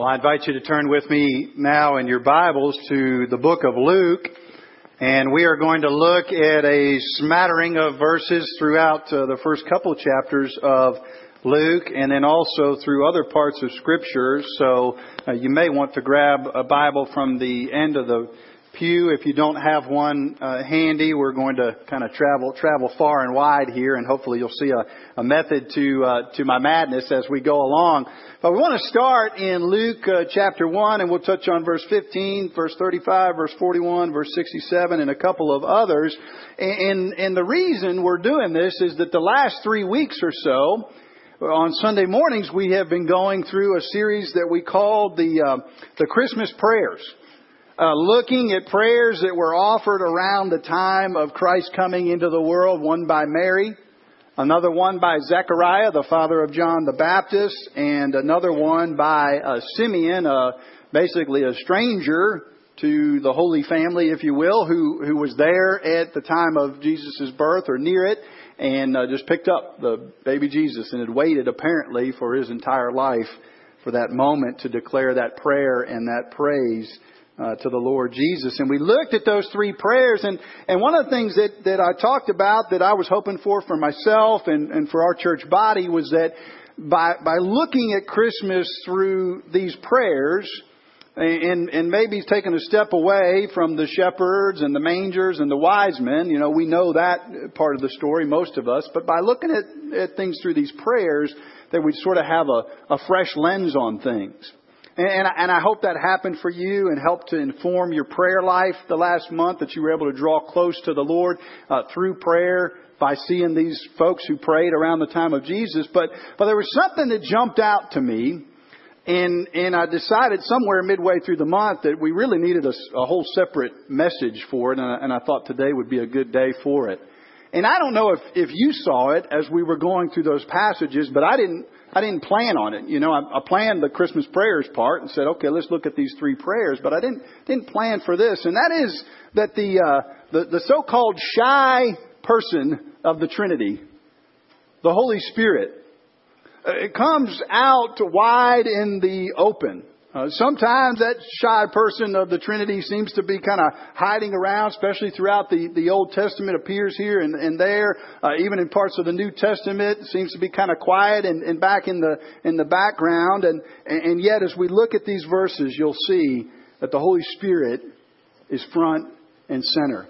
Well, I invite you to turn with me now in your Bibles to the book of Luke, and we are going to look at a smattering of verses throughout uh, the first couple chapters of Luke, and then also through other parts of Scripture. So uh, you may want to grab a Bible from the end of the pew. If you don't have one uh, handy, we're going to kind of travel travel far and wide here, and hopefully you'll see a, a method to uh, to my madness as we go along. But we want to start in Luke uh, chapter one, and we'll touch on verse 15, verse 35, verse 41, verse 67, and a couple of others. And and the reason we're doing this is that the last three weeks or so. On Sunday mornings, we have been going through a series that we called the uh, the Christmas prayers uh, looking at prayers that were offered around the time of Christ coming into the world, one by Mary, another one by Zechariah, the father of John the Baptist, and another one by uh, Simeon, uh, basically a stranger to the Holy Family, if you will, who, who was there at the time of Jesus' birth or near it, and uh, just picked up the baby Jesus and had waited apparently for his entire life for that moment to declare that prayer and that praise uh, to the Lord Jesus. And we looked at those three prayers, and, and one of the things that, that I talked about that I was hoping for for myself and, and for our church body was that by, by looking at Christmas through these prayers, and, and maybe taking a step away from the shepherds and the mangers and the wise men. You know, we know that part of the story, most of us. But by looking at, at things through these prayers, that we sort of have a, a fresh lens on things. And, and I hope that happened for you and helped to inform your prayer life the last month that you were able to draw close to the Lord uh, through prayer by seeing these folks who prayed around the time of Jesus. But, but there was something that jumped out to me and, and I decided somewhere midway through the month that we really needed a, a whole separate message for it, and I, and I thought today would be a good day for it. And I don't know if, if you saw it as we were going through those passages, but I didn't, I didn't plan on it. You know, I, I planned the Christmas prayers part and said, okay, let's look at these three prayers, but I didn't didn't plan for this, and that is that the uh, the, the so-called shy person of the Trinity, the Holy Spirit, uh, it comes out wide in the open. Uh, sometimes that shy person of the Trinity seems to be kind of hiding around, especially throughout the, the Old Testament appears here and, and there. Uh, even in parts of the New Testament, seems to be kind of quiet and, and back in the in the background. And, and yet, as we look at these verses, you'll see that the Holy Spirit is front and center.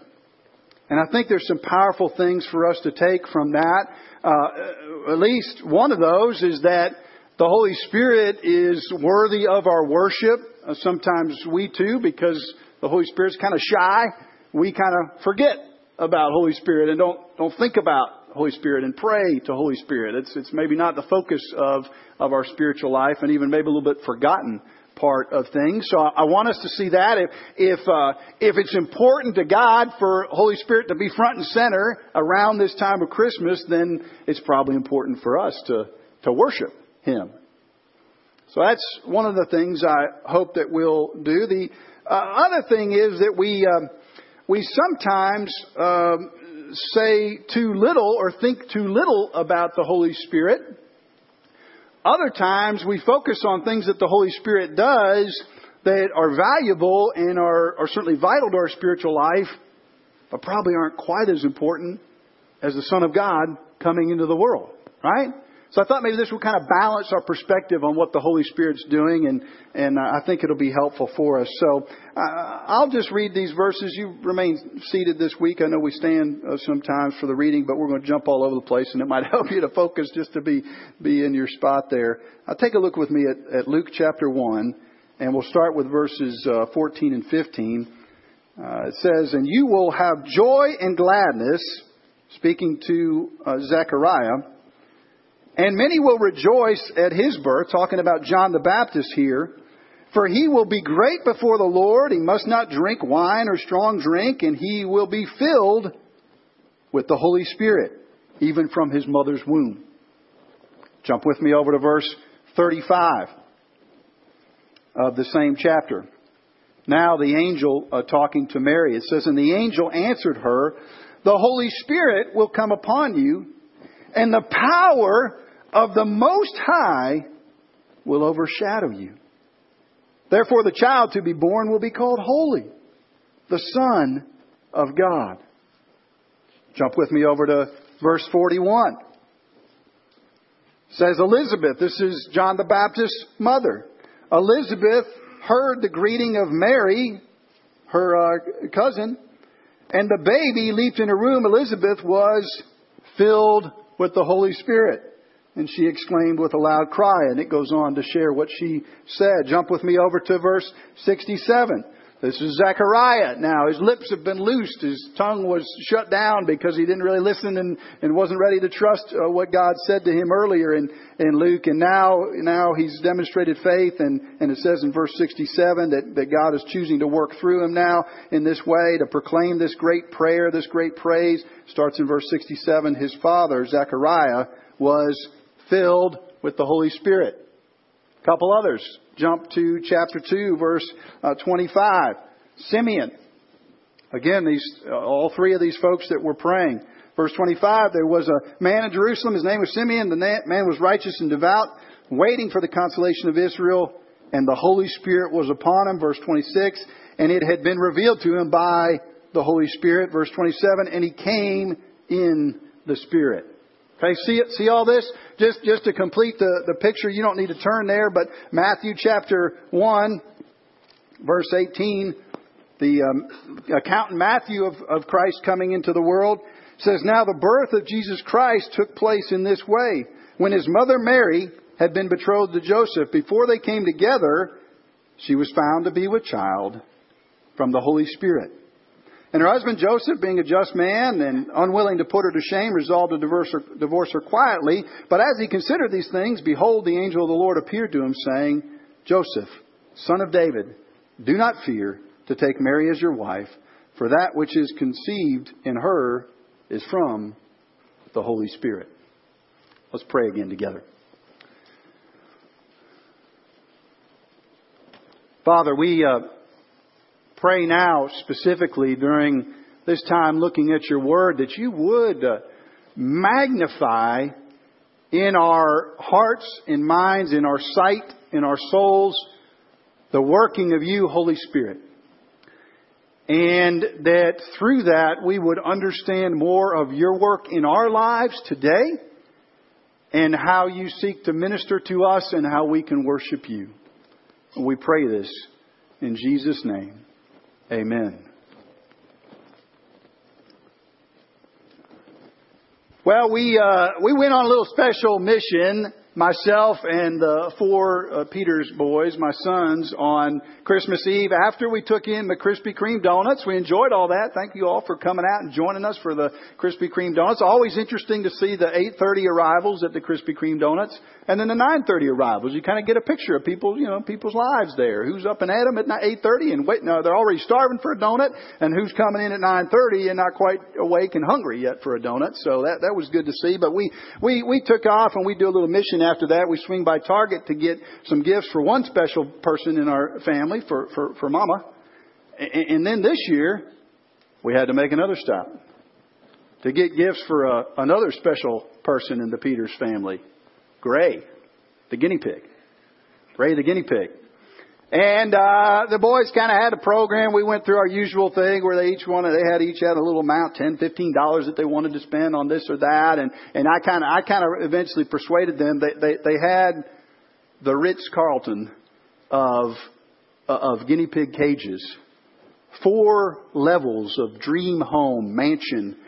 And I think there's some powerful things for us to take from that. Uh, at least one of those is that the Holy Spirit is worthy of our worship. Uh, sometimes we too, because the Holy Spirit's kind of shy, we kind of forget about Holy Spirit and don't don't think about Holy Spirit and pray to Holy Spirit. It's it's maybe not the focus of of our spiritual life, and even maybe a little bit forgotten part of things. So I want us to see that if if uh, if it's important to God for Holy Spirit to be front and center around this time of Christmas, then it's probably important for us to to worship him. So that's one of the things I hope that we'll do. The uh, other thing is that we um, we sometimes um, say too little or think too little about the Holy Spirit. Other times we focus on things that the Holy Spirit does that are valuable and are, are certainly vital to our spiritual life, but probably aren't quite as important as the Son of God coming into the world, right? So I thought maybe this would kind of balance our perspective on what the Holy Spirit's doing, and and uh, I think it'll be helpful for us. So uh, I'll just read these verses. You remain seated this week. I know we stand uh, sometimes for the reading, but we're going to jump all over the place, and it might help you to focus just to be be in your spot there. Uh, take a look with me at, at Luke chapter one, and we'll start with verses uh, 14 and 15. Uh, it says, "And you will have joy and gladness." Speaking to Zechariah and many will rejoice at his birth, talking about John the Baptist here. For he will be great before the Lord. He must not drink wine or strong drink, and he will be filled with the Holy Spirit, even from his mother's womb. Jump with me over to verse 35 of the same chapter. Now the angel uh, talking to Mary, it says, And the angel answered her, The Holy Spirit will come upon you and the power of the Most High will overshadow you. Therefore, the child to be born will be called Holy, the Son of God. Jump with me over to verse 41. It says Elizabeth, this is John the Baptist's mother. Elizabeth heard the greeting of Mary, her uh, cousin, and the baby leaped in her womb. Elizabeth was filled with the Holy Spirit. And she exclaimed with a loud cry, and it goes on to share what she said. Jump with me over to verse 67. This is Zechariah now. His lips have been loosed. His tongue was shut down because he didn't really listen and, and wasn't ready to trust uh, what God said to him earlier in, in Luke. And now, now he's demonstrated faith and, and it says in verse 67 that, that God is choosing to work through him now in this way to proclaim this great prayer, this great praise. Starts in verse 67. His father, Zechariah, was filled with the Holy Spirit. Couple others. Jump to chapter 2, verse uh, 25. Simeon. Again, these, uh, all three of these folks that were praying. Verse 25, there was a man in Jerusalem. His name was Simeon. The man was righteous and devout, waiting for the consolation of Israel, and the Holy Spirit was upon him. Verse 26, and it had been revealed to him by the Holy Spirit. Verse 27, and he came in the Spirit. Okay, see it, see all this? Just just to complete the, the picture, you don't need to turn there, but Matthew chapter one, verse eighteen, the um, account in Matthew of, of Christ coming into the world says, Now the birth of Jesus Christ took place in this way. When his mother Mary had been betrothed to Joseph, before they came together, she was found to be with child from the Holy Spirit. And her husband Joseph, being a just man and unwilling to put her to shame, resolved to divorce her, divorce her quietly. But as he considered these things, behold, the angel of the Lord appeared to him, saying, Joseph, son of David, do not fear to take Mary as your wife, for that which is conceived in her is from the Holy Spirit. Let's pray again together. Father, we. Uh, pray now specifically during this time looking at your word that you would uh, magnify in our hearts, in minds, in our sight, in our souls, the working of you, Holy Spirit. And that through that we would understand more of your work in our lives today and how you seek to minister to us and how we can worship you. We pray this in Jesus' name. Amen. Well, we uh, we went on a little special mission myself and the four uh, Peter's boys, my sons, on Christmas Eve after we took in the Krispy Kreme donuts. We enjoyed all that. Thank you all for coming out and joining us for the Krispy Kreme donuts. Always interesting to see the 8:30 arrivals at the Krispy Kreme donuts, and then the 9:30 arrivals. You kind of get a picture of people, you know, people's lives there. Who's up and at them at 8:30 and waiting? No, they're already starving for a donut, and who's coming in at 9:30 and not quite awake and hungry yet for a donut. So that that was good to see. But we we we took off and we do a little mission after that, we swing by Target to get some gifts for one special person in our family, for, for, for Mama. And, and then this year, we had to make another stop to get gifts for uh, another special person in the Peters family, Gray, the guinea pig. Gray, the guinea pig. And uh, the boys kind of had a program. We went through our usual thing where they each wanted, they had each had a little amount, ten, fifteen dollars that they wanted to spend on this or that. And and I kind of I kind of eventually persuaded them. that they they had the Ritz Carlton of uh, of guinea pig cages, four levels of dream home mansion,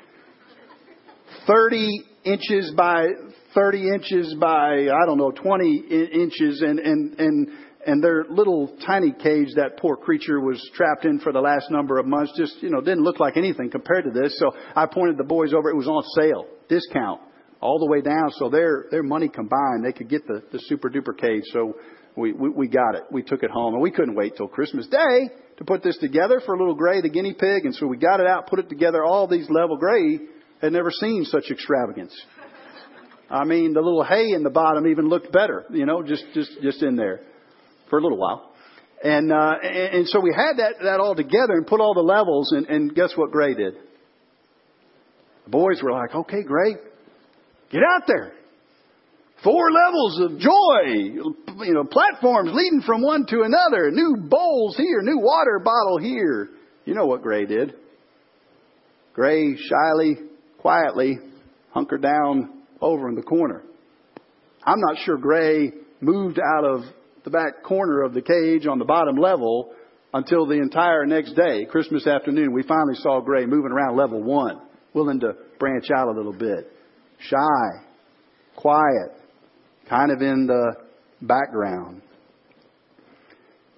thirty inches by 30 inches by, I don't know, 20 inches and, and, and and their little tiny cage that poor creature was trapped in for the last number of months just, you know, didn't look like anything compared to this. So I pointed the boys over. It was on sale, discount, all the way down. So their, their money combined, they could get the, the super duper cage. So we, we, we got it. We took it home and we couldn't wait till Christmas Day to put this together for little Gray, the guinea pig. And so we got it out, put it together. All these level Gray had never seen such extravagance. I mean, the little hay in the bottom even looked better, you know, just, just, just in there for a little while. And, uh, and, and so we had that, that all together and put all the levels, and, and guess what Gray did? The boys were like, okay, Gray, get out there. four levels of joy, you know, platforms leading from one to another, new bowls here, new water bottle here. You know what Gray did. Gray shyly, quietly hunkered down over in the corner. I'm not sure Gray moved out of the back corner of the cage on the bottom level until the entire next day, Christmas afternoon. We finally saw Gray moving around level one, willing to branch out a little bit. Shy, quiet, kind of in the background.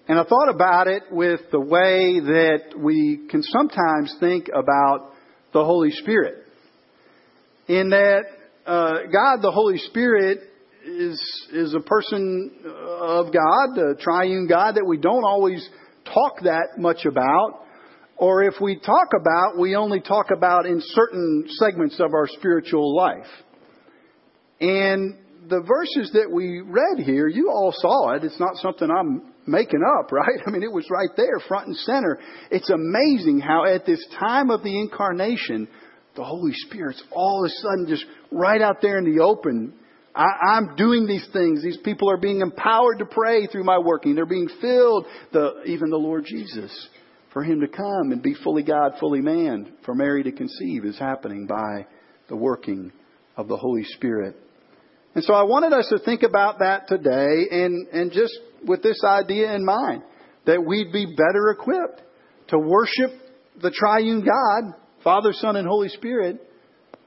And I thought about it with the way that we can sometimes think about the Holy Spirit. In that uh, God, the Holy Spirit, is is a person of God, a triune God that we don't always talk that much about, or if we talk about, we only talk about in certain segments of our spiritual life. And the verses that we read here, you all saw it. It's not something I'm making up, right? I mean, it was right there, front and center. It's amazing how at this time of the incarnation, the Holy Spirit's all of a sudden just right out there in the open. I, am doing these things. These people are being empowered to pray through my working. They're being filled. The, even the Lord Jesus, for Him to come and be fully God, fully man, for Mary to conceive is happening by the working of the Holy Spirit. And so I wanted us to think about that today and, and just with this idea in mind that we'd be better equipped to worship the triune God, Father, Son, and Holy Spirit,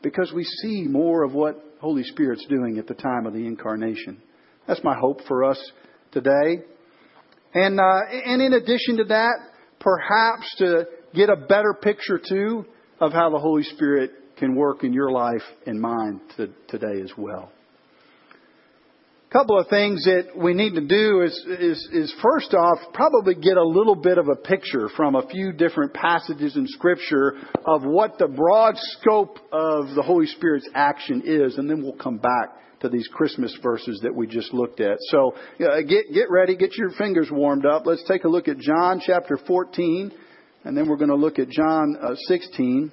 because we see more of what Holy Spirit's doing at the time of the incarnation. That's my hope for us today. And, uh, and in addition to that, perhaps to get a better picture too of how the Holy Spirit can work in your life and mine to, today as well couple of things that we need to do is, is, is first off, probably get a little bit of a picture from a few different passages in Scripture of what the broad scope of the Holy Spirit's action is, and then we'll come back to these Christmas verses that we just looked at. So uh, get, get ready, get your fingers warmed up. Let's take a look at John chapter 14, and then we're going to look at John uh, 16.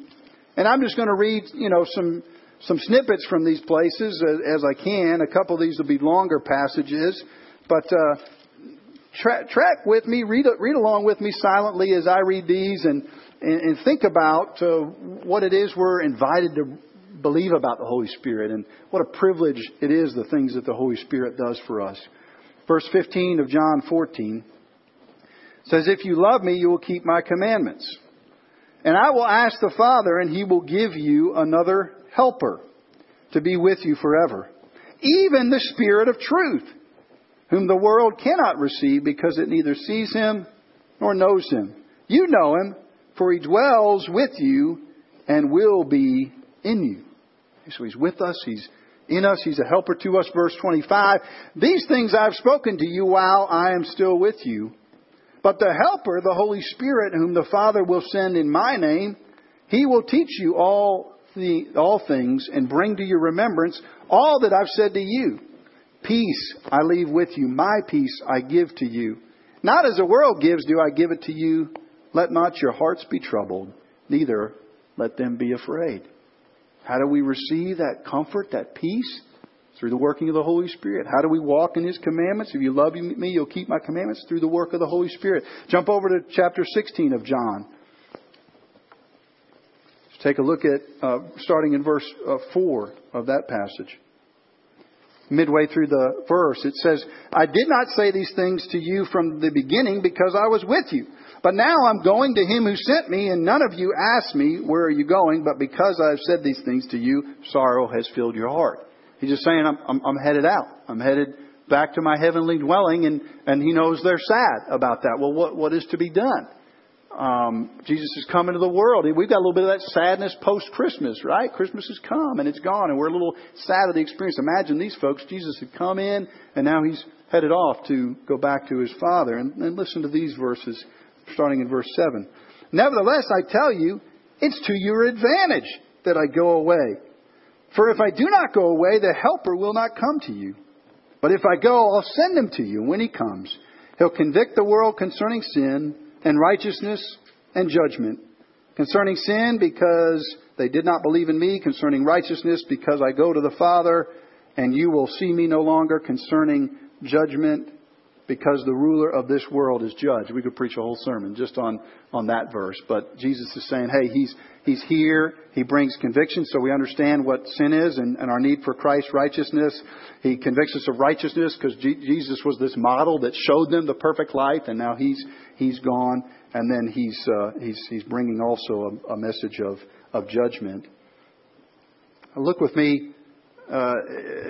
And I'm just going to read, you know, some some snippets from these places as, as I can. A couple of these will be longer passages, but uh, tra- track with me, read read along with me silently as I read these, and and, and think about uh, what it is we're invited to believe about the Holy Spirit, and what a privilege it is the things that the Holy Spirit does for us. Verse 15 of John 14 says, "If you love me, you will keep my commandments." And I will ask the Father, and he will give you another helper to be with you forever. Even the Spirit of truth, whom the world cannot receive because it neither sees him nor knows him. You know him, for he dwells with you and will be in you. So he's with us, he's in us, he's a helper to us. Verse 25 These things I've spoken to you while I am still with you. But the Helper, the Holy Spirit, whom the Father will send in my name, he will teach you all the, all things and bring to your remembrance all that I've said to you. Peace I leave with you, my peace I give to you. Not as the world gives do I give it to you. Let not your hearts be troubled, neither let them be afraid. How do we receive that comfort, that peace? Through the working of the Holy Spirit. How do we walk in His commandments? If you love me, you'll keep my commandments through the work of the Holy Spirit. Jump over to chapter 16 of John. Take a look at uh, starting in verse uh, 4 of that passage. Midway through the verse, it says, I did not say these things to you from the beginning because I was with you. But now I'm going to him who sent me, and none of you asked me, Where are you going? But because I have said these things to you, sorrow has filled your heart. He's just saying, I'm, I'm, I'm headed out. I'm headed back to my heavenly dwelling, and, and he knows they're sad about that. Well, what, what is to be done? Um, Jesus is coming to the world. We've got a little bit of that sadness post Christmas, right? Christmas has come and it's gone, and we're a little sad of the experience. Imagine these folks. Jesus had come in, and now he's headed off to go back to his Father. And, and listen to these verses, starting in verse 7. Nevertheless, I tell you, it's to your advantage that I go away. For if I do not go away, the Helper will not come to you. But if I go, I'll send him to you when he comes. He'll convict the world concerning sin and righteousness and judgment. Concerning sin, because they did not believe in me. Concerning righteousness, because I go to the Father and you will see me no longer concerning judgment because the ruler of this world is judged. We could preach a whole sermon just on, on that verse. But Jesus is saying, hey, he's, he's here. He brings conviction so we understand what sin is and, and our need for Christ's righteousness. He convicts us of righteousness because G- Jesus was this model that showed them the perfect life and now he's, he's gone. And then he's, uh, he's, he's bringing also a, a message of, of judgment. Look with me uh,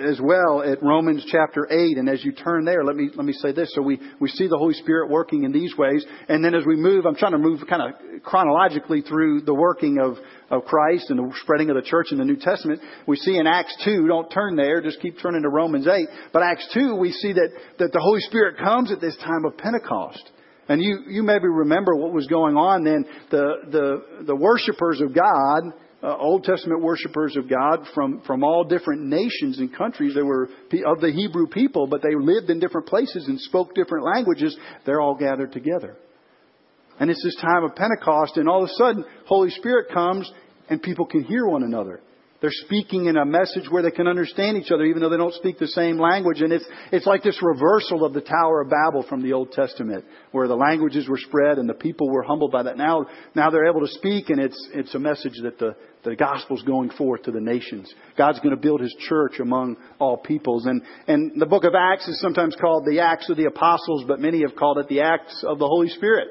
as well at Romans chapter 8. And as you turn there, let me, let me say this. So we, we see the Holy Spirit working in these ways. And then as we move, I'm trying to move kind of chronologically through the working of, of Christ and the spreading of the church in the New Testament. We see in Acts 2, don't turn there, just keep turning to Romans 8. But Acts 2, we see that, that the Holy Spirit comes at this time of Pentecost. And you, you maybe remember what was going on then. The, the, the worshipers of God, uh, Old Testament worshippers of God from, from all different nations and countries. They were of the Hebrew people, but they lived in different places and spoke different languages. They're all gathered together. And it's this time of Pentecost, and all of a sudden, Holy Spirit comes, and people can hear one another. They're speaking in a message where they can understand each other, even though they don't speak the same language. And it's, it's like this reversal of the Tower of Babel from the Old Testament, where the languages were spread and the people were humbled by that. Now, now they're able to speak, and it's, it's a message that the, the gospel's going forth to the nations. God's going to build his church among all peoples. And, and the book of Acts is sometimes called the Acts of the Apostles, but many have called it the Acts of the Holy Spirit.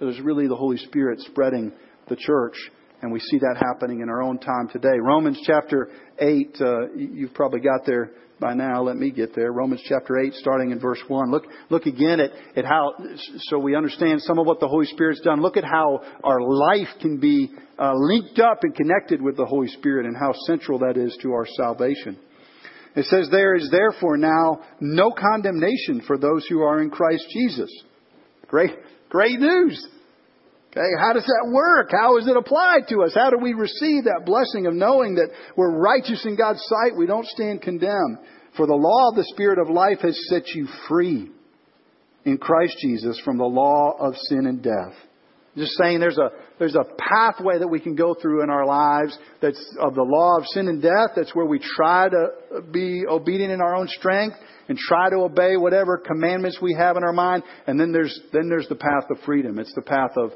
It's really the Holy Spirit spreading the church and we see that happening in our own time today. Romans chapter 8, uh, you've probably got there by now. Let me get there. Romans chapter 8, starting in verse 1. Look, look again at, at how, so we understand some of what the Holy Spirit's done. Look at how our life can be uh, linked up and connected with the Holy Spirit and how central that is to our salvation. It says, There is therefore now no condemnation for those who are in Christ Jesus. Great, great news. Okay, how does that work? How is it applied to us? How do we receive that blessing of knowing that we're righteous in God's sight? We don't stand condemned. For the law of the Spirit of life has set you free in Christ Jesus from the law of sin and death. Just saying there's a, there's a pathway that we can go through in our lives that's of the law of sin and death. That's where we try to be obedient in our own strength and try to obey whatever commandments we have in our mind. And then there's, then there's the path of freedom. It's the path of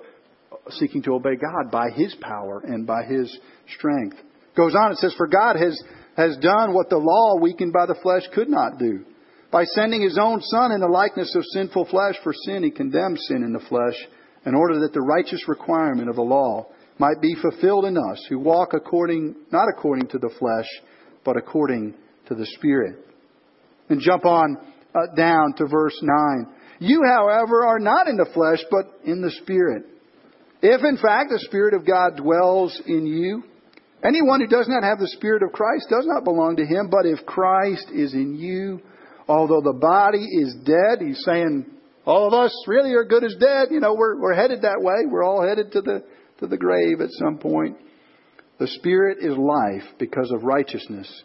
seeking to obey God by His power and by His strength. Goes on, it says, For God has, has done what the law weakened by the flesh could not do. By sending His own Son in the likeness of sinful flesh for sin, He condemned sin in the flesh in order that the righteous requirement of the law might be fulfilled in us who walk according, not according to the flesh, but according to the Spirit. And jump on uh, down to verse 9. You, however, are not in the flesh, but in the Spirit if in fact the Spirit of God dwells in you, anyone who does not have the Spirit of Christ does not belong to him. But if Christ is in you, although the body is dead, he's saying, all of us really are good as dead. You know, we're, we're headed that way. We're all headed to the, to the grave at some point. The Spirit is life because of righteousness.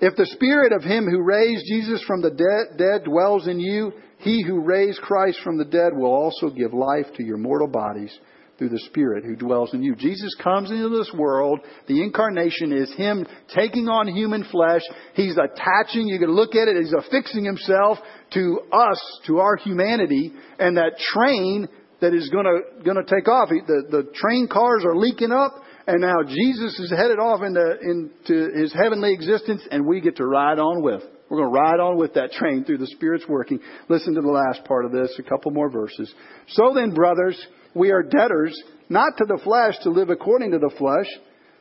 If the Spirit of Him who raised Jesus from the dead, dead dwells in you, He who raised Christ from the dead will also give life to your mortal bodies through the Spirit who dwells in you. Jesus comes into this world. The incarnation is Him taking on human flesh. He's attaching, you can look at it, He's affixing Himself to us, to our humanity, and that train that is gonna, gonna take off. The, the train cars are leaking up, and now Jesus is headed off into, into His heavenly existence, and we get to ride on with. We're going to ride on with that train through the Spirit's working. Listen to the last part of this, a couple more verses. So then, brothers, we are debtors, not to the flesh, to live according to the flesh.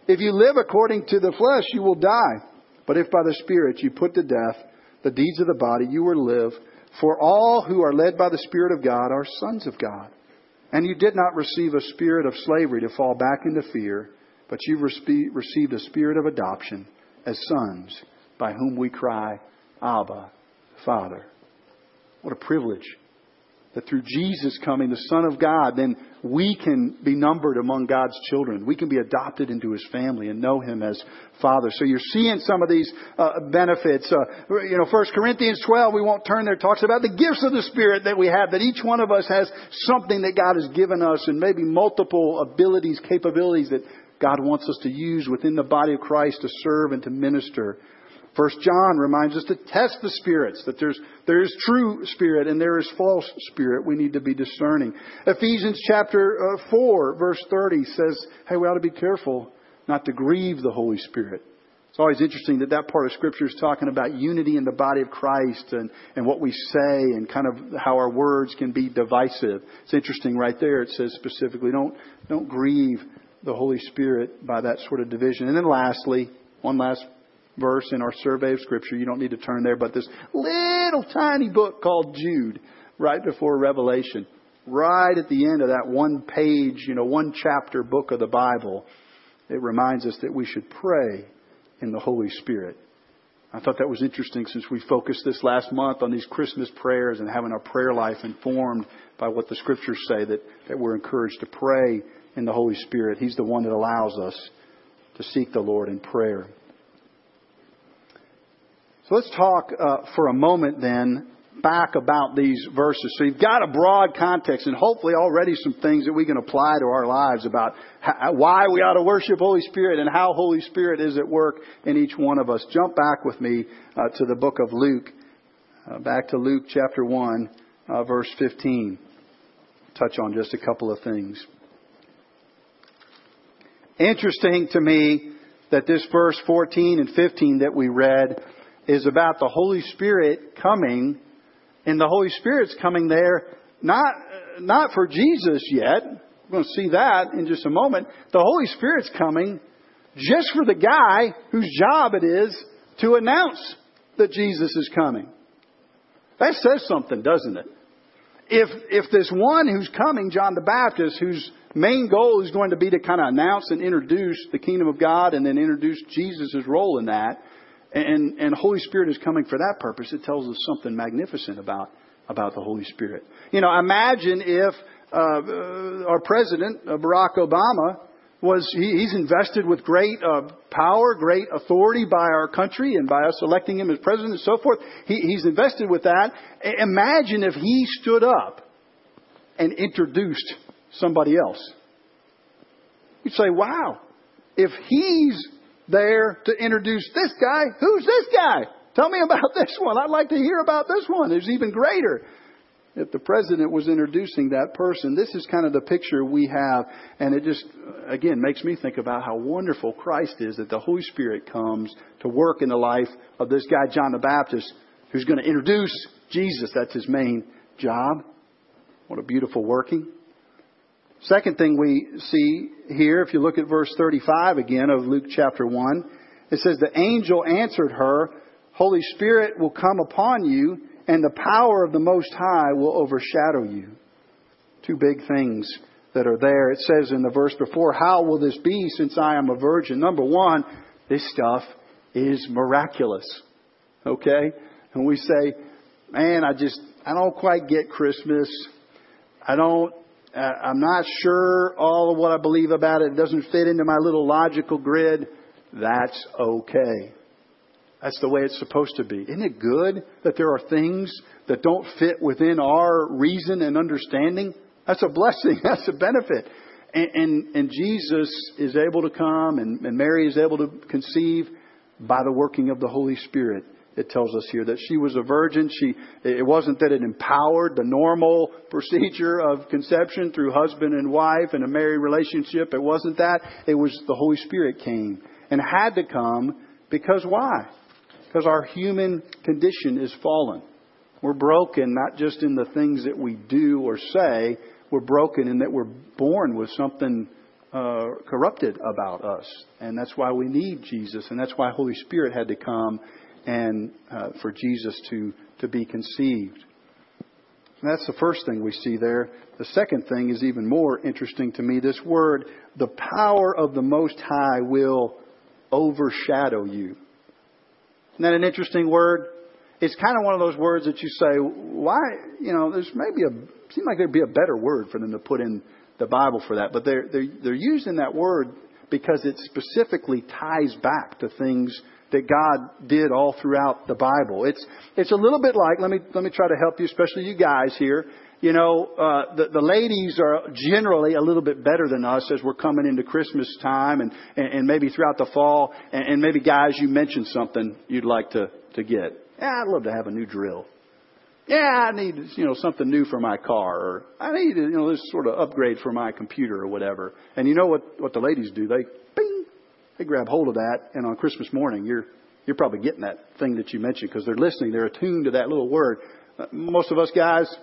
If you live according to the flesh, you will die. But if by the Spirit you put to death the deeds of the body, you will live. For all who are led by the Spirit of God are sons of God. And you did not receive a spirit of slavery to fall back into fear, but you received a spirit of adoption as sons, by whom we cry, Abba, Father. What a privilege that through Jesus coming, the Son of God, then we can be numbered among God's children. We can be adopted into His family and know Him as Father. So you're seeing some of these uh, benefits. Uh, you know, 1 Corinthians 12, we won't turn there, talks about the gifts of the Spirit that we have, that each one of us has something that God has given us and maybe multiple abilities, capabilities that God wants us to use within the body of Christ to serve and to minister First John reminds us to test the spirits, that there's, there is true spirit and there is false spirit. We need to be discerning. Ephesians chapter uh, 4 verse 30 says, hey, we ought to be careful not to grieve the Holy Spirit. It's always interesting that that part of Scripture is talking about unity in the body of Christ and, and what we say and kind of how our words can be divisive. It's interesting right there. It says specifically, don't, don't grieve the Holy Spirit by that sort of division. And then lastly, one last verse in our survey of Scripture. You don't need to turn there, but this little tiny book called Jude, right before Revelation, right at the end of that one page, you know, one chapter book of the Bible, it reminds us that we should pray in the Holy Spirit. I thought that was interesting since we focused this last month on these Christmas prayers and having our prayer life informed by what the scriptures say that, that we're encouraged to pray in the Holy Spirit. He's the one that allows us to seek the Lord in prayer. So let's talk uh, for a moment then back about these verses. So you've got a broad context and hopefully already some things that we can apply to our lives about how, why we ought to worship Holy Spirit and how Holy Spirit is at work in each one of us. Jump back with me uh, to the book of Luke, uh, back to Luke chapter 1, uh, verse 15. Touch on just a couple of things. Interesting to me that this verse 14 and 15 that we read is about the Holy Spirit coming and the Holy Spirit's coming there not, not for Jesus yet. We're going to see that in just a moment. The Holy Spirit's coming just for the guy whose job it is to announce that Jesus is coming. That says something, doesn't it? If, if this one who's coming, John the Baptist, whose main goal is going to be to kind of announce and introduce the kingdom of God and then introduce Jesus' role in that, and, and Holy Spirit is coming for that purpose, it tells us something magnificent about, about the Holy Spirit. You know, imagine if uh, our president, uh, Barack Obama, was he, he's invested with great uh, power, great authority by our country and by us electing him as president and so forth. He, he's invested with that. Imagine if he stood up and introduced somebody else. You'd say, wow, if he's there to introduce this guy. Who's this guy? Tell me about this one. I'd like to hear about this one. There's even greater. If the president was introducing that person, this is kind of the picture we have. And it just, again, makes me think about how wonderful Christ is that the Holy Spirit comes to work in the life of this guy, John the Baptist, who's going to introduce Jesus. That's his main job. What a beautiful working. Second thing we see here, if you look at verse 35 again of Luke chapter 1, it says, The angel answered her, Holy Spirit will come upon you, and the power of the Most High will overshadow you. Two big things that are there. It says in the verse before, How will this be since I am a virgin? Number one, this stuff is miraculous. Okay? And we say, Man, I just, I don't quite get Christmas. I don't Uh, I'm not sure all of what I believe about it. It doesn't fit into my little logical grid. That's okay. That's the way it's supposed to be. Isn't it good that there are things that don't fit within our reason and understanding? That's a blessing. That's a benefit. And, and, and Jesus is able to come and, and Mary is able to conceive by the working of the Holy Spirit it tells us here that she was a virgin. She, it wasn't that it empowered the normal procedure of conception through husband and wife and a married relationship. It wasn't that. It was the Holy Spirit came and had to come because why? Because our human condition is fallen. We're broken not just in the things that we do or say, we're broken in that we're born with something uh, corrupted about us. And that's why we need Jesus. And that's why Holy Spirit had to come and uh, for Jesus to, to be conceived. And that's the first thing we see there. The second thing is even more interesting to me. This word, the power of the Most High will overshadow you. Isn't that an interesting word? It's kind of one of those words that you say, why, you know, there's maybe a, seems like there'd be a better word for them to put in the Bible for that. But they're, they're, they're using that word because it specifically ties back to things that God did all throughout the Bible. It's, it's a little bit like, let me, let me try to help you, especially you guys here. you know, uh, the, the ladies are generally a little bit better than us as we're coming into Christmas time and, and, and maybe throughout the fall. And, and maybe guys, you mentioned something you'd like to, to get. Yeah, I'd love to have a new drill. Yeah, I need, you know, something new for my car or I need, you know, this sort of upgrade for my computer or whatever. And you know what, what the ladies do? They, they grab hold of that and on Christmas morning you're, you're probably getting that thing that you mentioned because they're listening. They're attuned to that little word. Uh, most of us guys,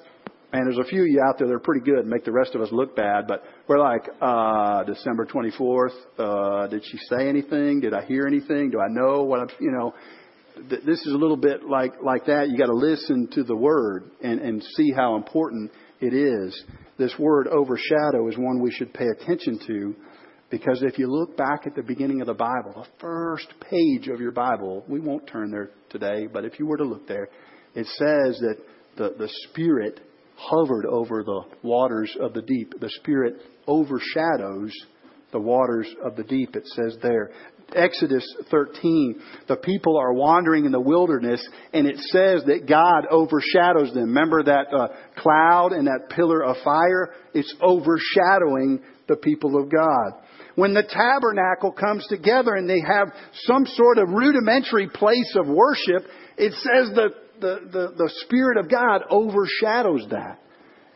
and there's a few of you out there that are pretty good and make the rest of us look bad, but we're like, uh, December 24th, uh, did she say anything? Did I hear anything? Do I know what I'm, you know, th- this is a little bit like, like that. You gotta listen to the word and, and see how important it is. This word overshadow is one we should pay attention to because if you look back at the beginning of the Bible, the first page of your Bible, we won't turn there today, but if you were to look there, it says that the, the Spirit hovered over the waters of the deep. The Spirit overshadows the waters of the deep, it says there. Exodus 13, the people are wandering in the wilderness, and it says that God overshadows them. Remember that uh, cloud and that pillar of fire? It's overshadowing the people of God. When the tabernacle comes together and they have some sort of rudimentary place of worship, it says that the, the, the Spirit of God overshadows that.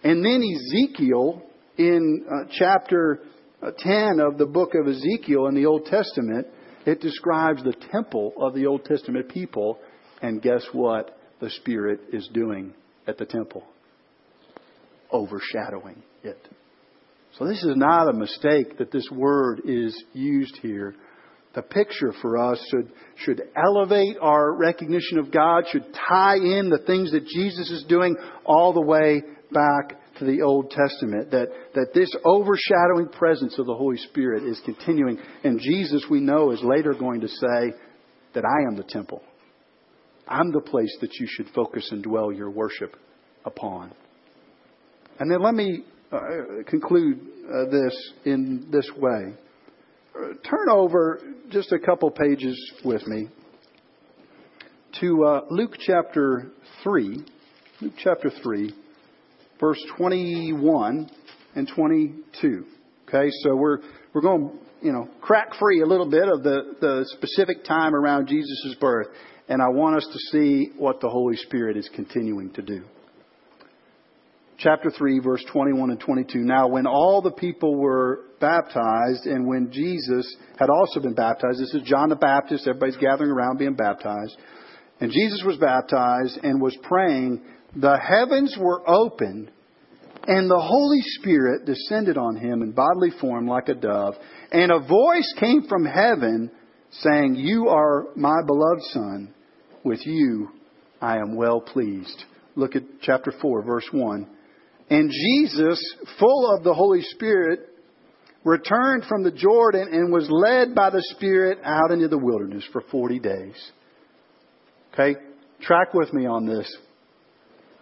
And then Ezekiel, in uh, chapter uh, 10 of the book of Ezekiel in the Old Testament, it describes the temple of the Old Testament people. And guess what the Spirit is doing at the temple? Overshadowing it. So this is not a mistake that this word is used here the picture for us should, should elevate our recognition of God, should tie in the things that Jesus is doing all the way back to the Old Testament. That, that this overshadowing presence of the Holy Spirit is continuing. And Jesus, we know, is later going to say that I am the temple. I'm the place that you should focus and dwell your worship upon. And then let me uh, conclude uh, this in this way turn over just a couple pages with me to uh, Luke chapter 3. Luke chapter 3, verse 21 and 22. Okay, so we're, we're going you know, crack free a little bit of the, the specific time around Jesus' birth. And I want us to see what the Holy Spirit is continuing to do chapter 3, verse 21 and 22. Now, when all the people were baptized, and when Jesus had also been baptized, this is John the Baptist, everybody's gathering around being baptized, and Jesus was baptized and was praying, the heavens were opened, and the Holy Spirit descended on him in bodily form like a dove, and a voice came from heaven saying, You are my beloved Son, with you I am well pleased. Look at chapter 4, verse 1. And Jesus, full of the Holy Spirit, returned from the Jordan and was led by the Spirit out into the wilderness for 40 days. Okay? Track with me on this.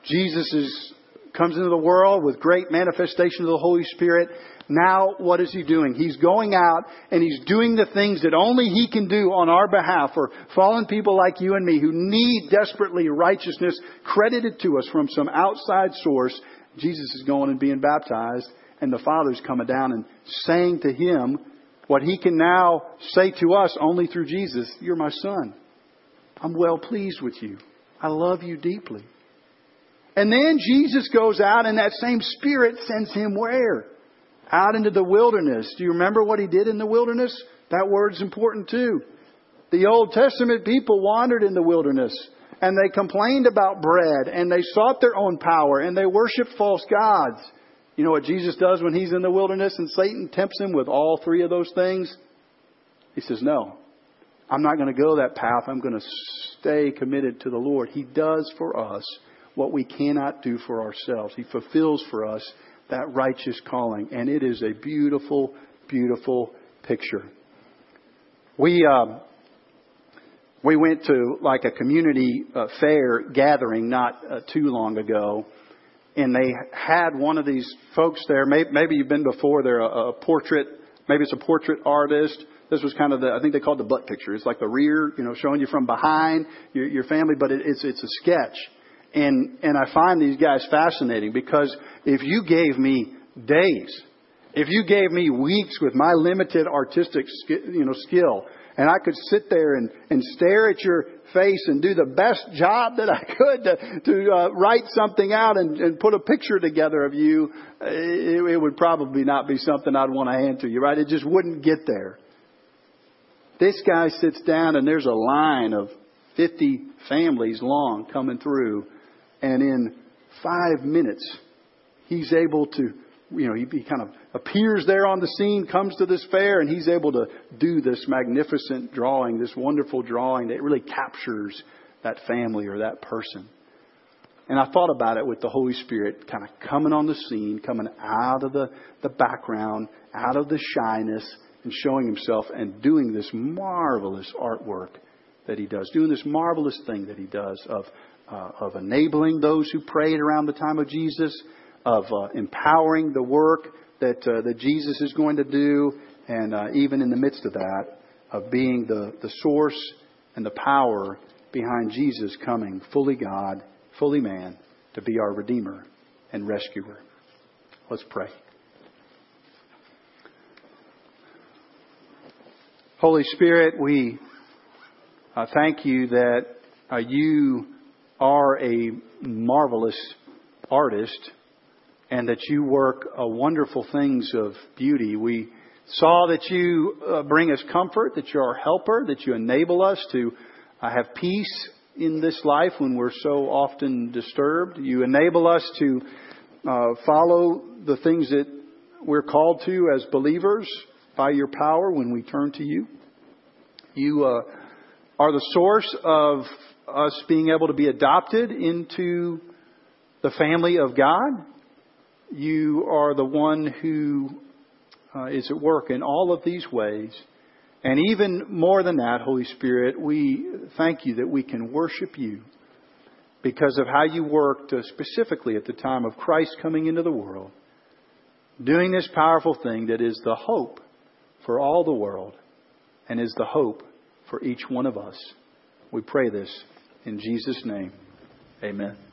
Jesus is, comes into the world with great manifestation of the Holy Spirit. Now, what is he doing? He's going out and he's doing the things that only he can do on our behalf for fallen people like you and me who need desperately righteousness credited to us from some outside source Jesus is going and being baptized, and the Father's coming down and saying to him what he can now say to us only through Jesus You're my son. I'm well pleased with you. I love you deeply. And then Jesus goes out, and that same Spirit sends him where? Out into the wilderness. Do you remember what he did in the wilderness? That word's important too. The Old Testament people wandered in the wilderness and they complained about bread and they sought their own power and they worshiped false gods. You know what Jesus does when he's in the wilderness and Satan tempts him with all three of those things? He says, No, I'm not going to go that path. I'm going to stay committed to the Lord. He does for us what we cannot do for ourselves. He fulfills for us that righteous calling. And it is a beautiful, beautiful picture. We, uh, we went to like a community uh, fair gathering not uh, too long ago, and they had one of these folks there. Maybe, maybe you've been before. They're a, a portrait. Maybe it's a portrait artist. This was kind of the, I think they called the butt picture. It's like the rear, you know, showing you from behind your, your family, but it, it's, it's a sketch. And, and I find these guys fascinating because if you gave me days, if you gave me weeks with my limited artistic you know, skill, and I could sit there and, and stare at your face and do the best job that I could to, to uh, write something out and, and put a picture together of you, it, it would probably not be something I'd want to hand to you, right? It just wouldn't get there. This guy sits down and there's a line of 50 families long coming through, and in five minutes, he's able to you know, he, he kind of appears there on the scene, comes to this fair, and he's able to do this magnificent drawing, this wonderful drawing that really captures that family or that person. And I thought about it with the Holy Spirit kind of coming on the scene, coming out of the, the background, out of the shyness, and showing himself and doing this marvelous artwork that he does, doing this marvelous thing that he does of, uh, of enabling those who prayed around the time of Jesus of uh, empowering the work that, uh, that Jesus is going to do, and uh, even in the midst of that, of being the, the source and the power behind Jesus coming, fully God, fully man, to be our Redeemer and Rescuer. Let's pray. Holy Spirit, we uh, thank you that uh, you are a marvelous artist and that you work uh, wonderful things of beauty. We saw that you uh, bring us comfort, that you're our helper, that you enable us to uh, have peace in this life when we're so often disturbed. You enable us to uh, follow the things that we're called to as believers by your power when we turn to you. You uh, are the source of us being able to be adopted into the family of God you are the one who uh, is at work in all of these ways. And even more than that, Holy Spirit, we thank you that we can worship you because of how you worked uh, specifically at the time of Christ coming into the world, doing this powerful thing that is the hope for all the world and is the hope for each one of us. We pray this in Jesus' name. Amen.